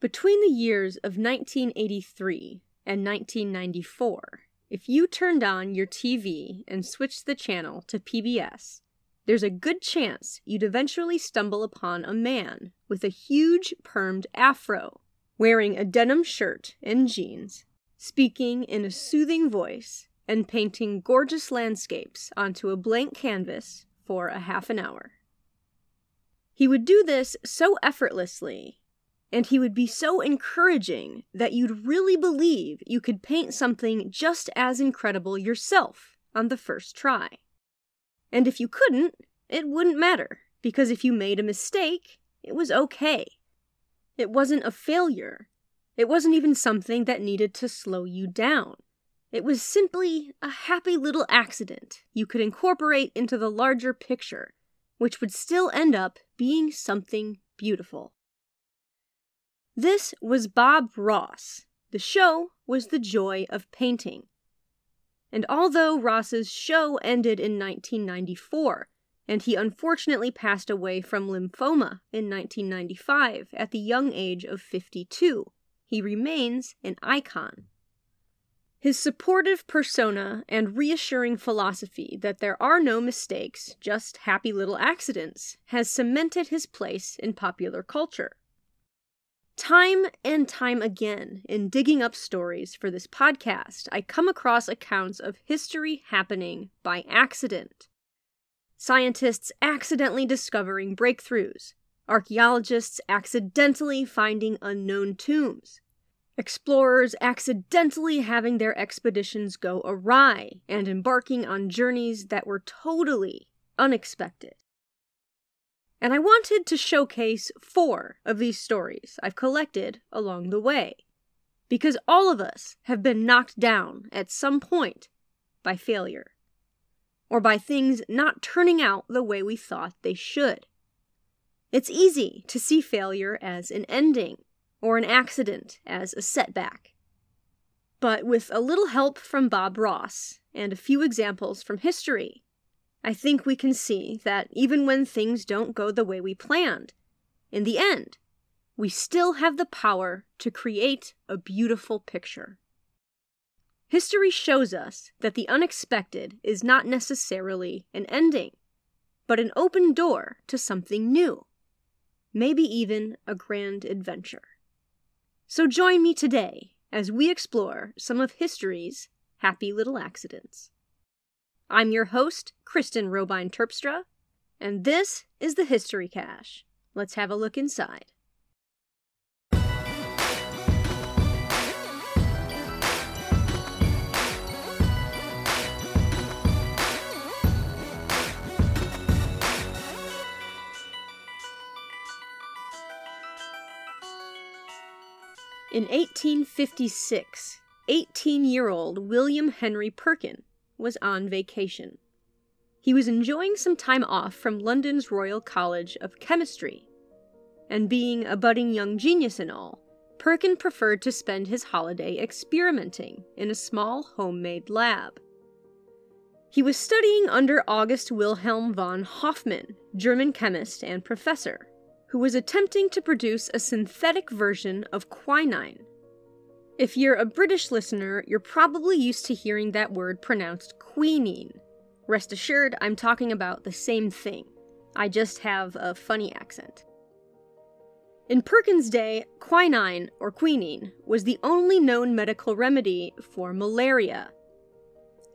Between the years of 1983 and 1994, if you turned on your TV and switched the channel to PBS, there's a good chance you'd eventually stumble upon a man with a huge permed afro, wearing a denim shirt and jeans, speaking in a soothing voice, and painting gorgeous landscapes onto a blank canvas for a half an hour. He would do this so effortlessly and he would be so encouraging that you'd really believe you could paint something just as incredible yourself on the first try. And if you couldn't, it wouldn't matter, because if you made a mistake, it was okay. It wasn't a failure. It wasn't even something that needed to slow you down. It was simply a happy little accident you could incorporate into the larger picture, which would still end up being something beautiful. This was Bob Ross. The show was The Joy of Painting. And although Ross's show ended in 1994, and he unfortunately passed away from lymphoma in 1995 at the young age of 52, he remains an icon. His supportive persona and reassuring philosophy that there are no mistakes, just happy little accidents, has cemented his place in popular culture. Time and time again, in digging up stories for this podcast, I come across accounts of history happening by accident. Scientists accidentally discovering breakthroughs, archaeologists accidentally finding unknown tombs, explorers accidentally having their expeditions go awry and embarking on journeys that were totally unexpected. And I wanted to showcase four of these stories I've collected along the way. Because all of us have been knocked down at some point by failure, or by things not turning out the way we thought they should. It's easy to see failure as an ending, or an accident as a setback. But with a little help from Bob Ross and a few examples from history, I think we can see that even when things don't go the way we planned, in the end, we still have the power to create a beautiful picture. History shows us that the unexpected is not necessarily an ending, but an open door to something new, maybe even a grand adventure. So join me today as we explore some of history's happy little accidents. I'm your host, Kristen Robine Terpstra, and this is the History Cache. Let's have a look inside. In 1856, 18 year old William Henry Perkin was on vacation. He was enjoying some time off from London's Royal College of Chemistry. And being a budding young genius and all, Perkin preferred to spend his holiday experimenting in a small homemade lab. He was studying under August Wilhelm von Hofmann, German chemist and professor, who was attempting to produce a synthetic version of quinine, if you're a British listener, you're probably used to hearing that word pronounced quinine. Rest assured, I'm talking about the same thing. I just have a funny accent. In Perkin's day, quinine, or quinine, was the only known medical remedy for malaria.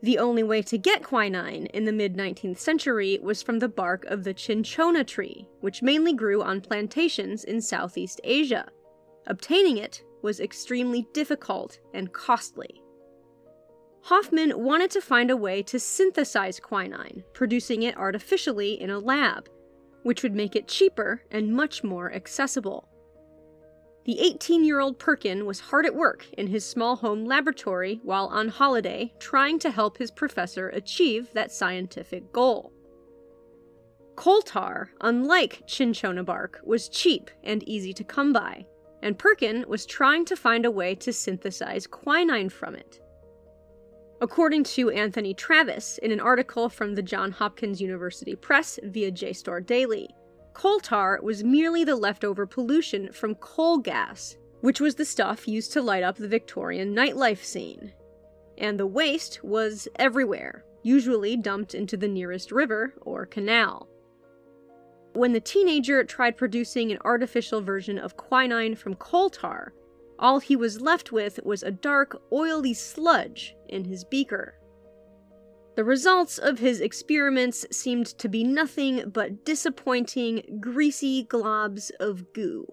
The only way to get quinine in the mid 19th century was from the bark of the cinchona tree, which mainly grew on plantations in Southeast Asia. Obtaining it was extremely difficult and costly. Hofmann wanted to find a way to synthesize quinine, producing it artificially in a lab, which would make it cheaper and much more accessible. The 18 year old Perkin was hard at work in his small home laboratory while on holiday, trying to help his professor achieve that scientific goal. Coal tar, unlike cinchona bark, was cheap and easy to come by, and Perkin was trying to find a way to synthesize quinine from it. According to Anthony Travis in an article from the Johns Hopkins University Press via JSTOR Daily, coal tar was merely the leftover pollution from coal gas, which was the stuff used to light up the Victorian nightlife scene. And the waste was everywhere, usually dumped into the nearest river or canal. When the teenager tried producing an artificial version of quinine from coal tar, all he was left with was a dark, oily sludge in his beaker. The results of his experiments seemed to be nothing but disappointing, greasy globs of goo.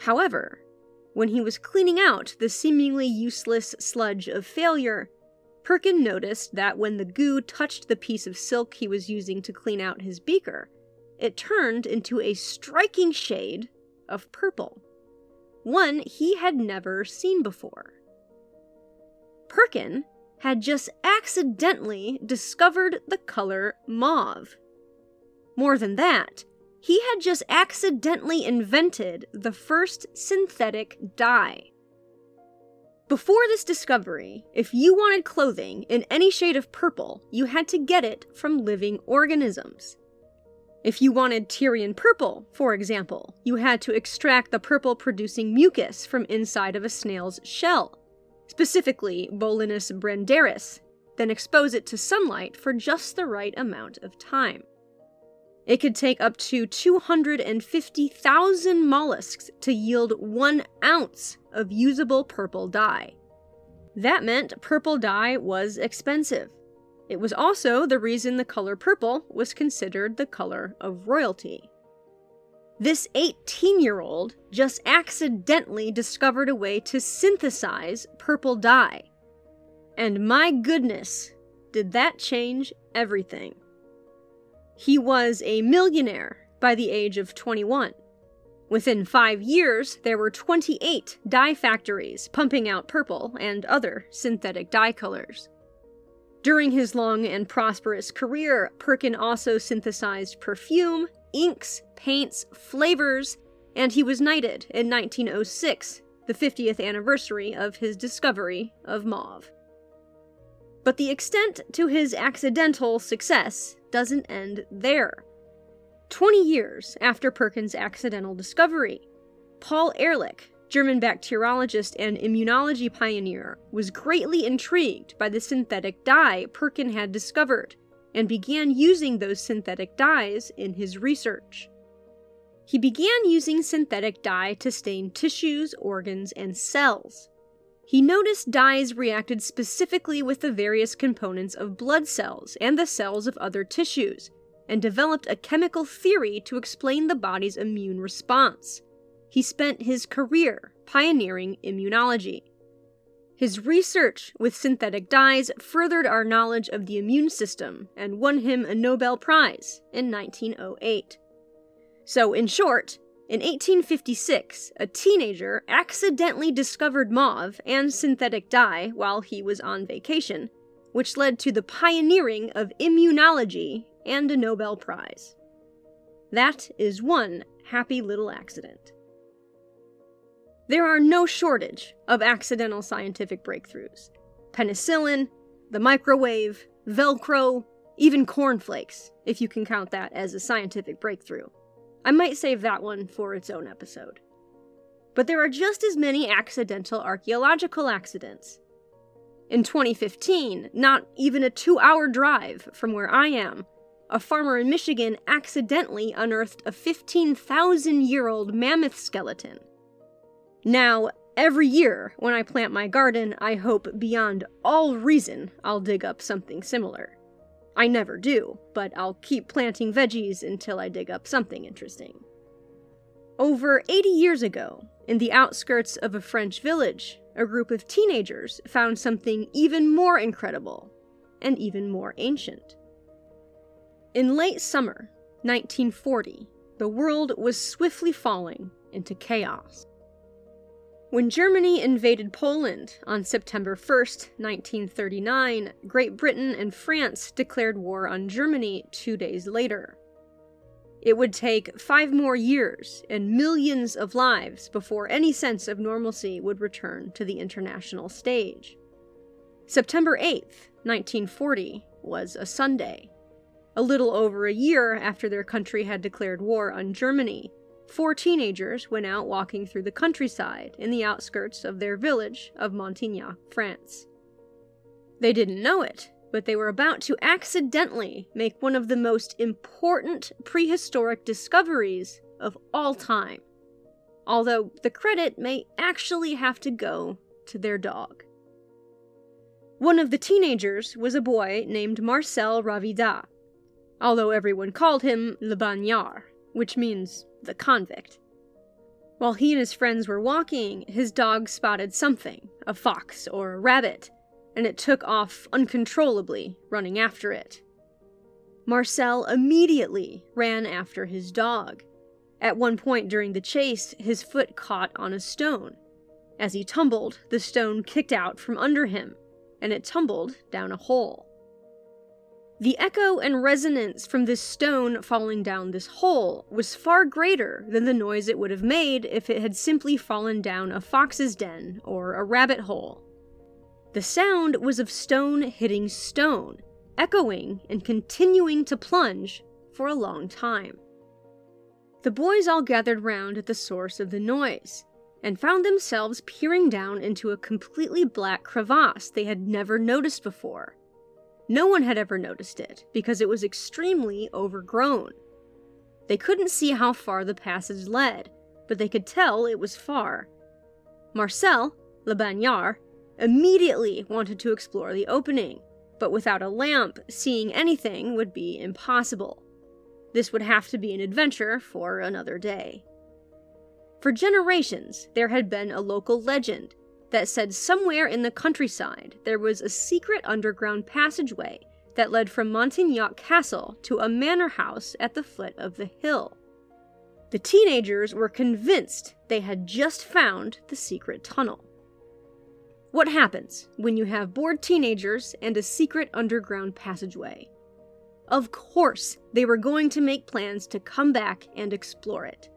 However, when he was cleaning out the seemingly useless sludge of failure, Perkin noticed that when the goo touched the piece of silk he was using to clean out his beaker, it turned into a striking shade of purple, one he had never seen before. Perkin had just accidentally discovered the color mauve. More than that, he had just accidentally invented the first synthetic dye. Before this discovery, if you wanted clothing in any shade of purple, you had to get it from living organisms. If you wanted Tyrian purple, for example, you had to extract the purple producing mucus from inside of a snail's shell, specifically Bolinus brandaris, then expose it to sunlight for just the right amount of time. It could take up to 250,000 mollusks to yield one ounce of usable purple dye. That meant purple dye was expensive, it was also the reason the color purple was considered the color of royalty. This 18 year old just accidentally discovered a way to synthesize purple dye. And my goodness, did that change everything. He was a millionaire by the age of 21. Within five years, there were 28 dye factories pumping out purple and other synthetic dye colors. During his long and prosperous career, Perkin also synthesized perfume, inks, paints, flavors, and he was knighted in 1906, the 50th anniversary of his discovery of mauve. But the extent to his accidental success doesn't end there. 20 years after Perkin's accidental discovery, Paul Ehrlich, German bacteriologist and immunology pioneer, was greatly intrigued by the synthetic dye Perkin had discovered and began using those synthetic dyes in his research. He began using synthetic dye to stain tissues, organs, and cells. He noticed dyes reacted specifically with the various components of blood cells and the cells of other tissues, and developed a chemical theory to explain the body's immune response. He spent his career pioneering immunology. His research with synthetic dyes furthered our knowledge of the immune system and won him a Nobel Prize in 1908. So, in short, in 1856, a teenager accidentally discovered mauve and synthetic dye while he was on vacation, which led to the pioneering of immunology and a Nobel Prize. That is one happy little accident. There are no shortage of accidental scientific breakthroughs. Penicillin, the microwave, Velcro, even cornflakes, if you can count that as a scientific breakthrough. I might save that one for its own episode. But there are just as many accidental archaeological accidents. In 2015, not even a two hour drive from where I am, a farmer in Michigan accidentally unearthed a 15,000 year old mammoth skeleton. Now, every year when I plant my garden, I hope beyond all reason I'll dig up something similar. I never do, but I'll keep planting veggies until I dig up something interesting. Over 80 years ago, in the outskirts of a French village, a group of teenagers found something even more incredible and even more ancient. In late summer 1940, the world was swiftly falling into chaos. When Germany invaded Poland on September 1, 1939, Great Britain and France declared war on Germany two days later. It would take five more years and millions of lives before any sense of normalcy would return to the international stage. September 8, 1940, was a Sunday. A little over a year after their country had declared war on Germany, four teenagers went out walking through the countryside in the outskirts of their village of Montignac, France. They didn't know it, but they were about to accidentally make one of the most important prehistoric discoveries of all time. Although the credit may actually have to go to their dog. One of the teenagers was a boy named Marcel Ravidat, although everyone called him Le Bagnard, which means the convict. While he and his friends were walking, his dog spotted something a fox or a rabbit and it took off uncontrollably, running after it. Marcel immediately ran after his dog. At one point during the chase, his foot caught on a stone. As he tumbled, the stone kicked out from under him, and it tumbled down a hole. The echo and resonance from this stone falling down this hole was far greater than the noise it would have made if it had simply fallen down a fox's den or a rabbit hole. The sound was of stone hitting stone, echoing and continuing to plunge for a long time. The boys all gathered round at the source of the noise and found themselves peering down into a completely black crevasse they had never noticed before. No one had ever noticed it because it was extremely overgrown. They couldn't see how far the passage led, but they could tell it was far. Marcel, Le Bagnard, immediately wanted to explore the opening, but without a lamp, seeing anything would be impossible. This would have to be an adventure for another day. For generations, there had been a local legend that said somewhere in the countryside there was a secret underground passageway that led from Montignac Castle to a manor house at the foot of the hill. The teenagers were convinced they had just found the secret tunnel. What happens when you have bored teenagers and a secret underground passageway? Of course, they were going to make plans to come back and explore it.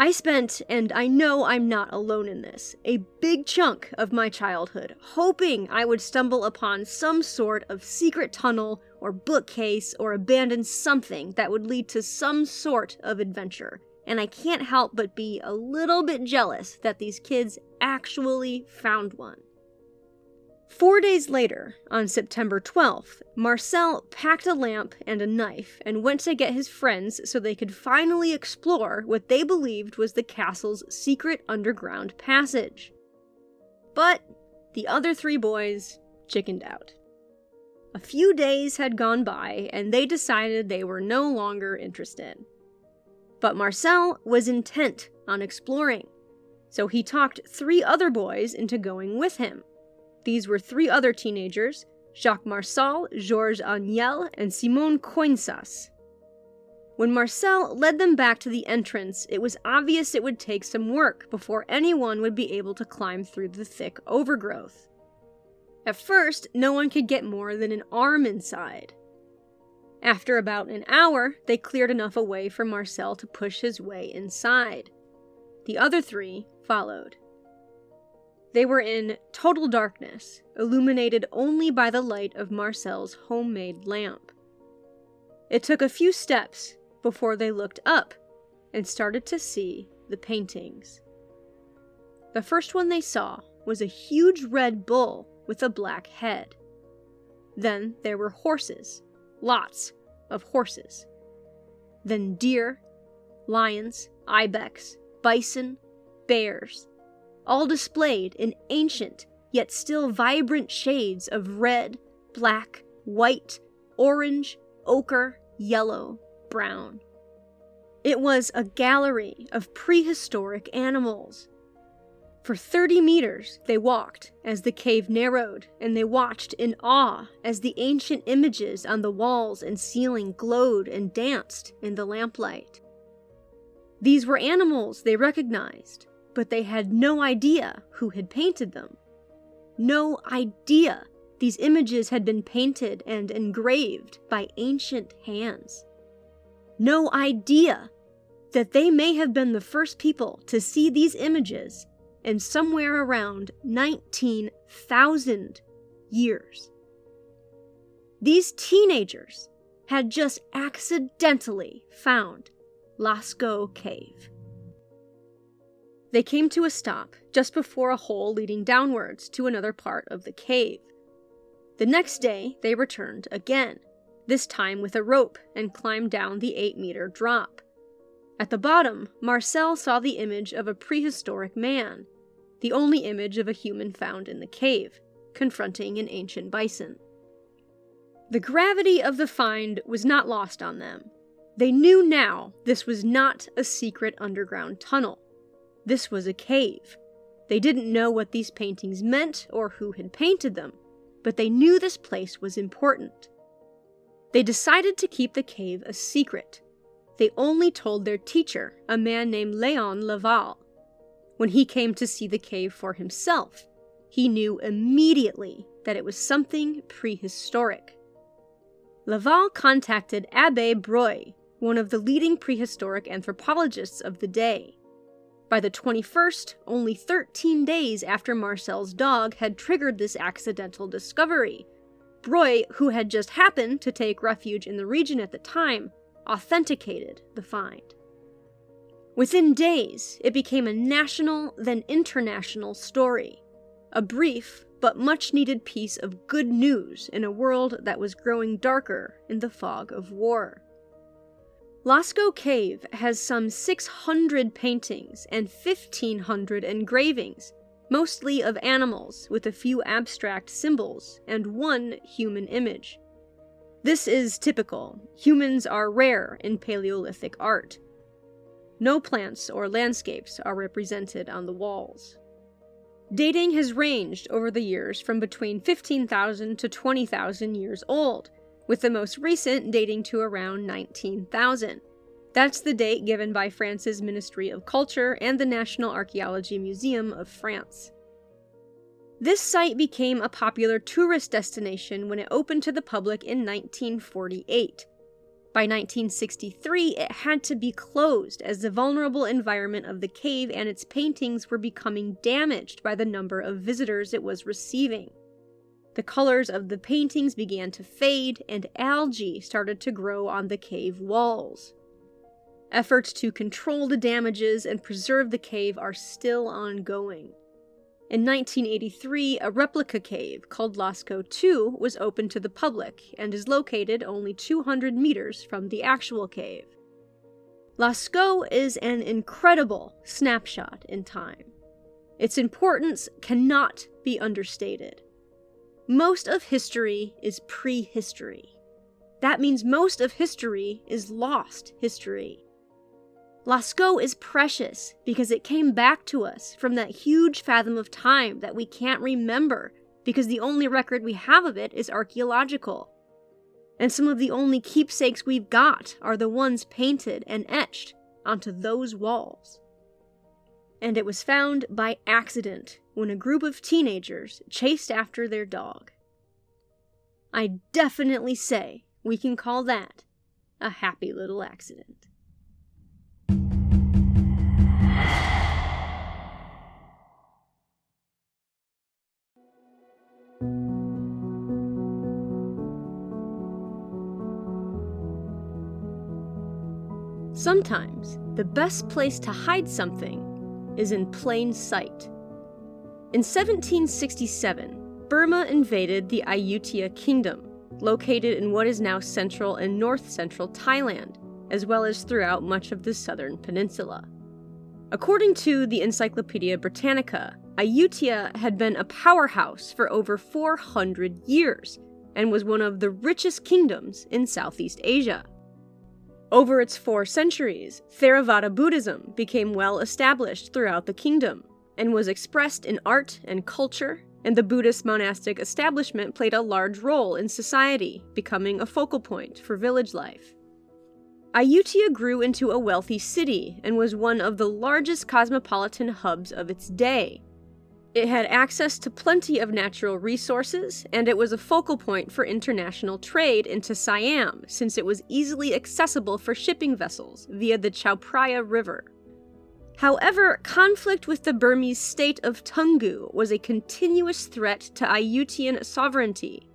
I spent, and I know I'm not alone in this, a big chunk of my childhood hoping I would stumble upon some sort of secret tunnel or bookcase or abandoned something that would lead to some sort of adventure and I can't help but be a little bit jealous that these kids actually found one. Four days later, on September 12th, Marcel packed a lamp and a knife and went to get his friends so they could finally explore what they believed was the castle's secret underground passage. But the other three boys chickened out. A few days had gone by, and they decided they were no longer interested. But Marcel was intent on exploring, so he talked three other boys into going with him. These were three other teenagers Jacques Marsal, Georges Agnel, and Simone Coencas. When Marcel led them back to the entrance, it was obvious it would take some work before anyone would be able to climb through the thick overgrowth. At first, no one could get more than an arm inside. After about an hour, they cleared enough away for Marcel to push his way inside. The other three followed. They were in total darkness, illuminated only by the light of Marcel's homemade lamp. It took a few steps before they looked up and started to see the paintings. The first one they saw was a huge red bull with a black head. Then there were horses lots of horses. Then deer, lions, ibex, bison, bears, all displayed in ancient yet still vibrant shades of red, black, white, orange, ochre, yellow, brown. It was a gallery of prehistoric animals, for 30 meters they walked as the cave narrowed, and they watched in awe as the ancient images on the walls and ceiling glowed and danced in the lamplight. These were animals they recognized, but they had no idea who had painted them. No idea these images had been painted and engraved by ancient hands. No idea that they may have been the first people to see these images in somewhere around 19,000 years. These teenagers had just accidentally found Lascaux Cave. They came to a stop just before a hole leading downwards to another part of the cave. The next day, they returned again, this time with a rope, and climbed down the 8 meter drop. At the bottom, Marcel saw the image of a prehistoric man, the only image of a human found in the cave, confronting an ancient bison. The gravity of the find was not lost on them. They knew now this was not a secret underground tunnel. This was a cave. They didn't know what these paintings meant or who had painted them, but they knew this place was important. They decided to keep the cave a secret. They only told their teacher, a man named Leon Laval. When he came to see the cave for himself, he knew immediately that it was something prehistoric. Laval contacted Abbe Breuil, one of the leading prehistoric anthropologists of the day. By the 21st, only 13 days after Marcel's dog had triggered this accidental discovery, Breuil, who had just happened to take refuge in the region at the time, authenticated the find. Within days, it became a national, then international story. A brief but much needed piece of good news in a world that was growing darker in the fog of war. Lascaux Cave has some 600 paintings and 1,500 engravings, mostly of animals with a few abstract symbols and one human image. This is typical. Humans are rare in Paleolithic art. No plants or landscapes are represented on the walls. Dating has ranged over the years from between 15,000 to 20,000 years old, with the most recent dating to around 19,000. That's the date given by France's Ministry of Culture and the National Archaeology Museum of France. This site became a popular tourist destination when it opened to the public in 1948. By 1963, it had to be closed as the vulnerable environment of the cave and its paintings were becoming damaged by the number of visitors it was receiving. The colors of the paintings began to fade, and algae started to grow on the cave walls. Efforts to control the damages and preserve the cave are still ongoing. In 1983, a replica cave called Lascaux II was opened to the public and is located only 200 meters from the actual cave. Lascaux is an incredible snapshot in time. Its importance cannot be understated. Most of history is prehistory. That means most of history is lost history. Lascaux is precious because it came back to us from that huge fathom of time that we can't remember because the only record we have of it is archaeological. And some of the only keepsakes we've got are the ones painted and etched onto those walls. And it was found by accident when a group of teenagers chased after their dog. I definitely say we can call that a happy little accident. Sometimes the best place to hide something is in plain sight. In 1767, Burma invaded the Ayutthaya Kingdom, located in what is now central and north central Thailand, as well as throughout much of the southern peninsula. According to the Encyclopedia Britannica, Ayutthaya had been a powerhouse for over 400 years and was one of the richest kingdoms in Southeast Asia. Over its four centuries, Theravada Buddhism became well established throughout the kingdom and was expressed in art and culture, and the Buddhist monastic establishment played a large role in society, becoming a focal point for village life. Ayutthaya grew into a wealthy city and was one of the largest cosmopolitan hubs of its day, it had access to plenty of natural resources, and it was a focal point for international trade into Siam, since it was easily accessible for shipping vessels via the Chao Phraya River. However, conflict with the Burmese state of Toungoo was a continuous threat to Ayutthayan sovereignty.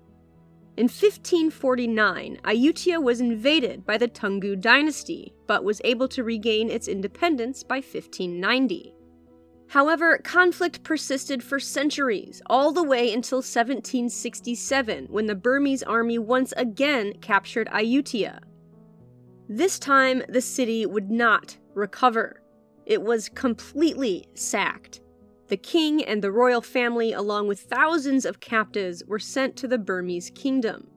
In 1549, Ayutthaya was invaded by the Toungoo dynasty, but was able to regain its independence by 1590. However, conflict persisted for centuries, all the way until 1767, when the Burmese army once again captured Ayutthaya. This time, the city would not recover. It was completely sacked. The king and the royal family, along with thousands of captives, were sent to the Burmese kingdom.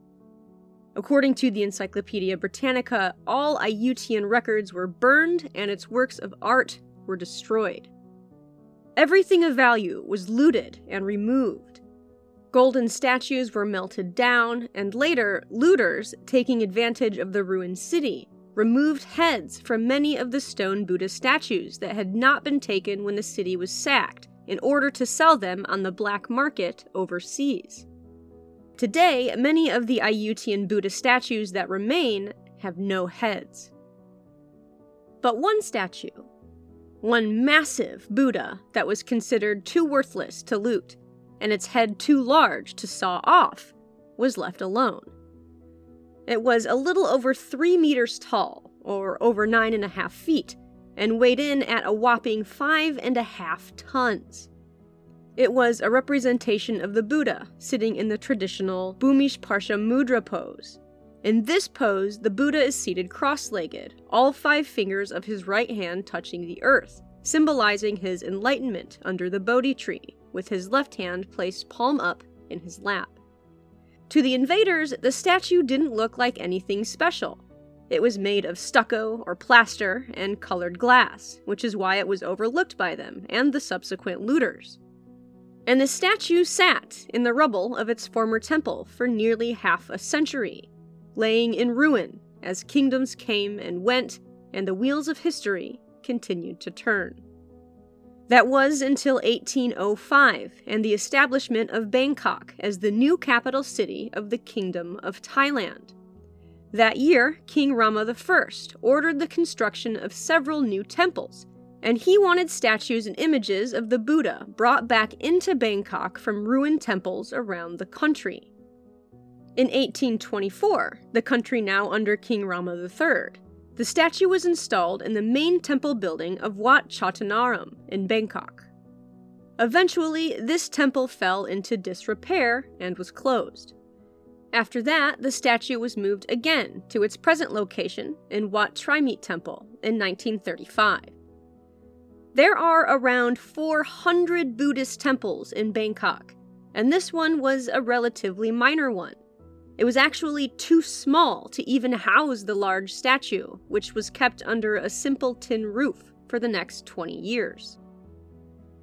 According to the Encyclopedia Britannica, all Ayutthayan records were burned and its works of art were destroyed. Everything of value was looted and removed. Golden statues were melted down, and later, looters, taking advantage of the ruined city, removed heads from many of the stone Buddha statues that had not been taken when the city was sacked in order to sell them on the black market overseas. Today, many of the Ayutthayan Buddha statues that remain have no heads. But one statue, one massive Buddha that was considered too worthless to loot, and its head too large to saw off, was left alone. It was a little over three meters tall, or over nine and a half feet, and weighed in at a whopping five and a half tons. It was a representation of the Buddha sitting in the traditional Bhumisparsha Mudra pose. In this pose, the Buddha is seated cross legged, all five fingers of his right hand touching the earth, symbolizing his enlightenment under the Bodhi tree, with his left hand placed palm up in his lap. To the invaders, the statue didn't look like anything special. It was made of stucco or plaster and colored glass, which is why it was overlooked by them and the subsequent looters. And the statue sat in the rubble of its former temple for nearly half a century, laying in ruin as kingdoms came and went and the wheels of history continued to turn. That was until 1805 and the establishment of Bangkok as the new capital city of the Kingdom of Thailand. That year, King Rama I ordered the construction of several new temples, and he wanted statues and images of the Buddha brought back into Bangkok from ruined temples around the country. In 1824, the country now under King Rama III, the statue was installed in the main temple building of Wat Chotanaram in Bangkok. Eventually, this temple fell into disrepair and was closed. After that, the statue was moved again to its present location in Wat Traimit Temple in 1935. There are around 400 Buddhist temples in Bangkok, and this one was a relatively minor one. It was actually too small to even house the large statue, which was kept under a simple tin roof for the next 20 years.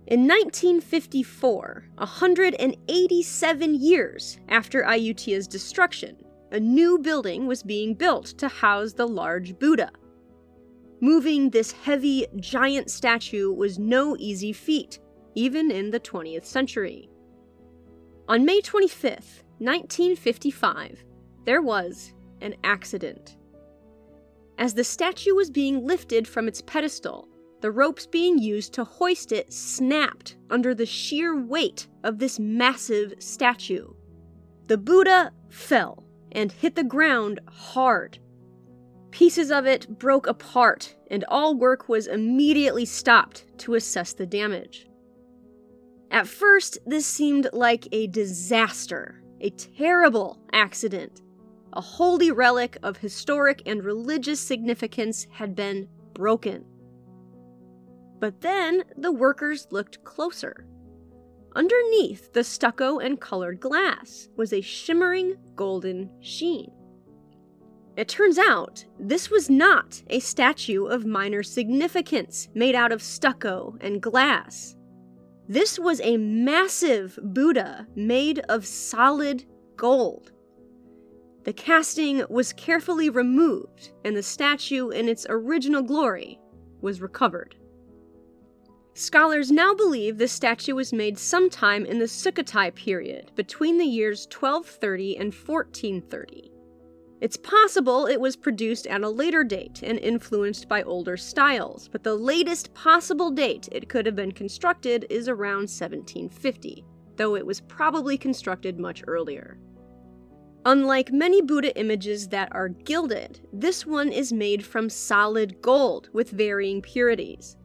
In 1954, 187 years after Ayutthaya's destruction, a new building was being built to house the large Buddha. Moving this heavy, giant statue was no easy feat, even in the 20th century. On May 25, 1955, there was an accident. As the statue was being lifted from its pedestal, the ropes being used to hoist it snapped under the sheer weight of this massive statue. The Buddha fell and hit the ground hard. Pieces of it broke apart, and all work was immediately stopped to assess the damage. At first, this seemed like a disaster, a terrible accident. A holy relic of historic and religious significance had been broken. But then the workers looked closer. Underneath the stucco and colored glass was a shimmering golden sheen. It turns out this was not a statue of minor significance made out of stucco and glass. This was a massive Buddha made of solid gold. The casting was carefully removed, and the statue in its original glory was recovered. Scholars now believe the statue was made sometime in the Sukhothai period, between the years 1230 and 1430. It's possible it was produced at a later date and influenced by older styles, but the latest possible date it could have been constructed is around 1750, though it was probably constructed much earlier. Unlike many Buddha images that are gilded, this one is made from solid gold with varying purities.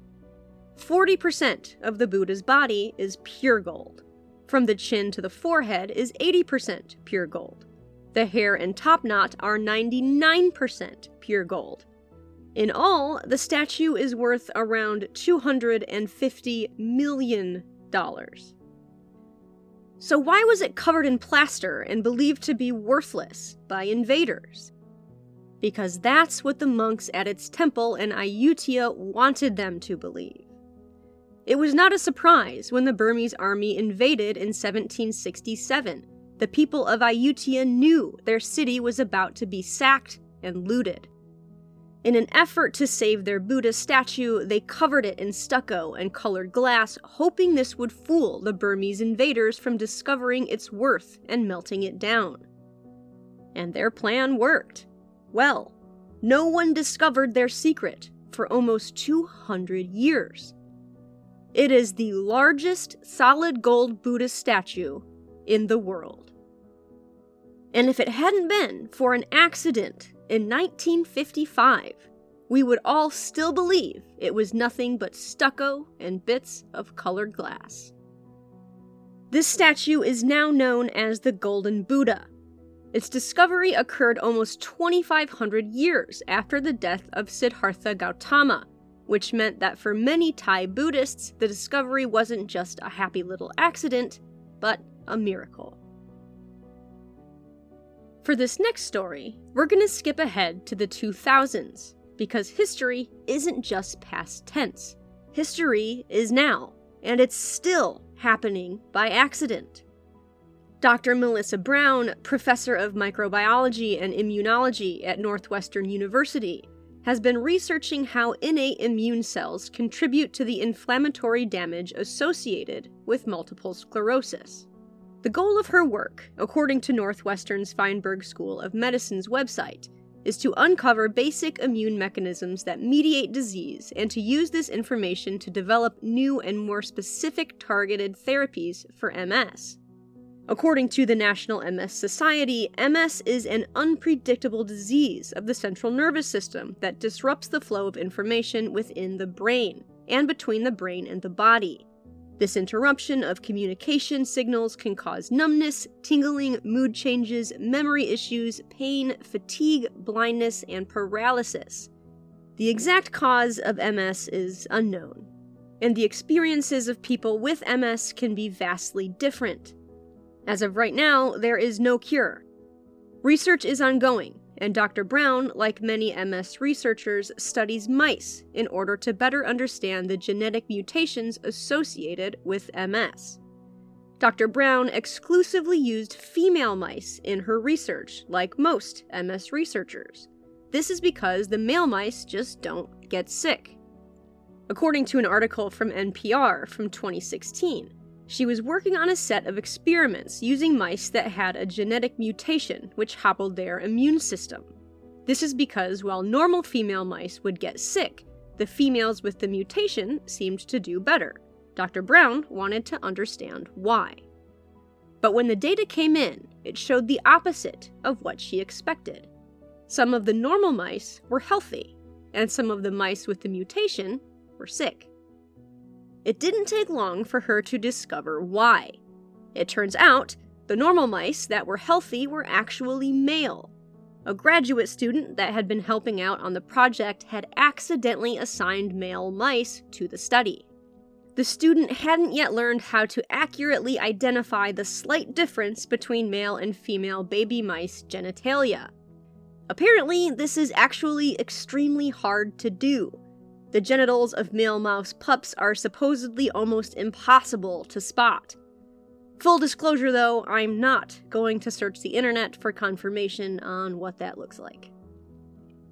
40% of the Buddha's body is pure gold. From the chin to the forehead is 80% pure gold. The hair and top knot are 99% pure gold. In all, the statue is worth around $250 million. So, why was it covered in plaster and believed to be worthless by invaders? Because that's what the monks at its temple in Ayutthaya wanted them to believe. It was not a surprise when the Burmese army invaded in 1767. The people of Ayutthaya knew their city was about to be sacked and looted. In an effort to save their Buddha statue, they covered it in stucco and colored glass, hoping this would fool the Burmese invaders from discovering its worth and melting it down. And their plan worked. Well, no one discovered their secret for almost 200 years. It is the largest solid gold Buddha statue in the world. And if it hadn't been for an accident in 1955, we would all still believe it was nothing but stucco and bits of colored glass. This statue is now known as the Golden Buddha. Its discovery occurred almost 2,500 years after the death of Siddhartha Gautama, which meant that for many Thai Buddhists, the discovery wasn't just a happy little accident, but a miracle. For this next story, we're going to skip ahead to the 2000s, because history isn't just past tense. History is now, and it's still happening by accident. Dr. Melissa Brown, professor of microbiology and immunology at Northwestern University, has been researching how innate immune cells contribute to the inflammatory damage associated with multiple sclerosis. The goal of her work, according to Northwestern's Feinberg School of Medicine's website, is to uncover basic immune mechanisms that mediate disease and to use this information to develop new and more specific targeted therapies for MS. According to the National MS Society, MS is an unpredictable disease of the central nervous system that disrupts the flow of information within the brain and between the brain and the body. This interruption of communication signals can cause numbness, tingling, mood changes, memory issues, pain, fatigue, blindness, and paralysis. The exact cause of MS is unknown, and the experiences of people with MS can be vastly different. As of right now, there is no cure. Research is ongoing, and Dr. Brown, like many MS researchers, studies mice in order to better understand the genetic mutations associated with MS. Dr. Brown exclusively used female mice in her research, like most MS researchers. This is because the male mice just don't get sick. According to an article from NPR from 2016, she was working on a set of experiments using mice that had a genetic mutation which hobbled their immune system. This is because while normal female mice would get sick, the females with the mutation seemed to do better. Dr. Brown wanted to understand why. But when the data came in, it showed the opposite of what she expected. Some of the normal mice were healthy, and some of the mice with the mutation were sick. It didn't take long for her to discover why. It turns out the normal mice that were healthy were actually male. A graduate student that had been helping out on the project had accidentally assigned male mice to the study. The student hadn't yet learned how to accurately identify the slight difference between male and female baby mice genitalia. Apparently, this is actually extremely hard to do, the genitals of male mouse pups are supposedly almost impossible to spot. Full disclosure though, I'm not going to search the internet for confirmation on what that looks like.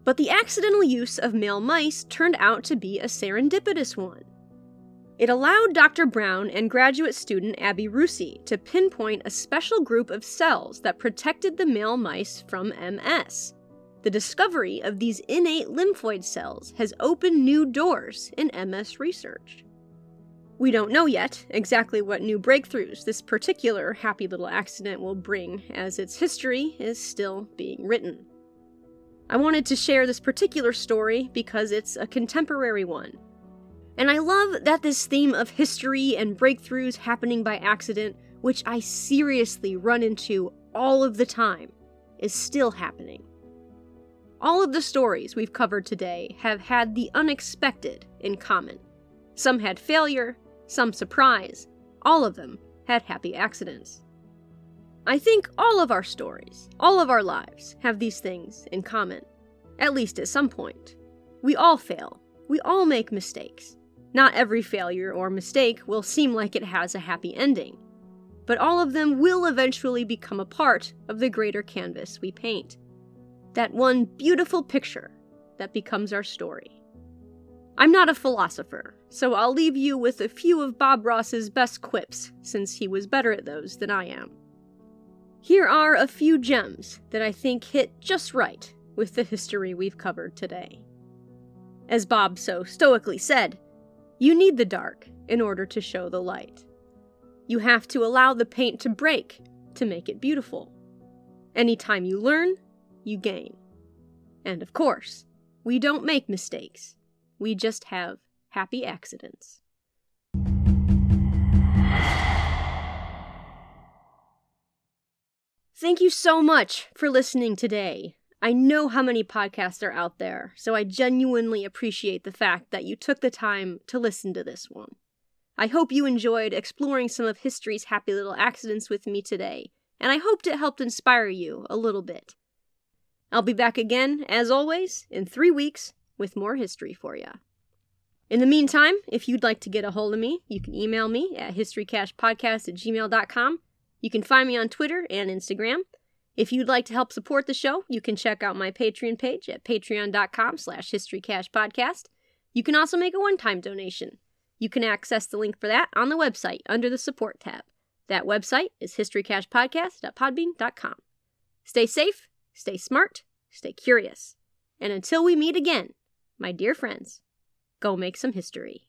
But the accidental use of male mice turned out to be a serendipitous one. It allowed Dr. Brown and graduate student Abby Russi to pinpoint a special group of cells that protected the male mice from MS. The discovery of these innate lymphoid cells has opened new doors in MS research. We don't know yet exactly what new breakthroughs this particular happy little accident will bring, as its history is still being written. I wanted to share this particular story because it's a contemporary one. And I love that this theme of history and breakthroughs happening by accident, which I seriously run into all of the time, is still happening. All of the stories we've covered today have had the unexpected in common. Some had failure, some surprise, all of them had happy accidents. I think all of our stories, all of our lives, have these things in common, at least at some point. We all fail, we all make mistakes. Not every failure or mistake will seem like it has a happy ending, but all of them will eventually become a part of the greater canvas we paint. That one beautiful picture that becomes our story. I'm not a philosopher, so I'll leave you with a few of Bob Ross's best quips, since he was better at those than I am. Here are a few gems that I think hit just right with the history we've covered today. As Bob so stoically said, you need the dark in order to show the light. You have to allow the paint to break to make it beautiful. Anytime you learn, you gain. And of course, we don't make mistakes. We just have happy accidents. Thank you so much for listening today. I know how many podcasts are out there, so I genuinely appreciate the fact that you took the time to listen to this one. I hope you enjoyed exploring some of history's happy little accidents with me today, and I hoped it helped inspire you a little bit. I'll be back again, as always, in three weeks with more history for you. In the meantime, if you'd like to get a hold of me, you can email me at historycashpodcast at gmail.com. You can find me on Twitter and Instagram. If you'd like to help support the show, you can check out my Patreon page at patreon.com slash historycashpodcast. You can also make a one-time donation. You can access the link for that on the website under the support tab. That website is historycashpodcast.podbean.com. Stay safe, stay smart, stay curious. And until we meet again, my dear friends, go make some history.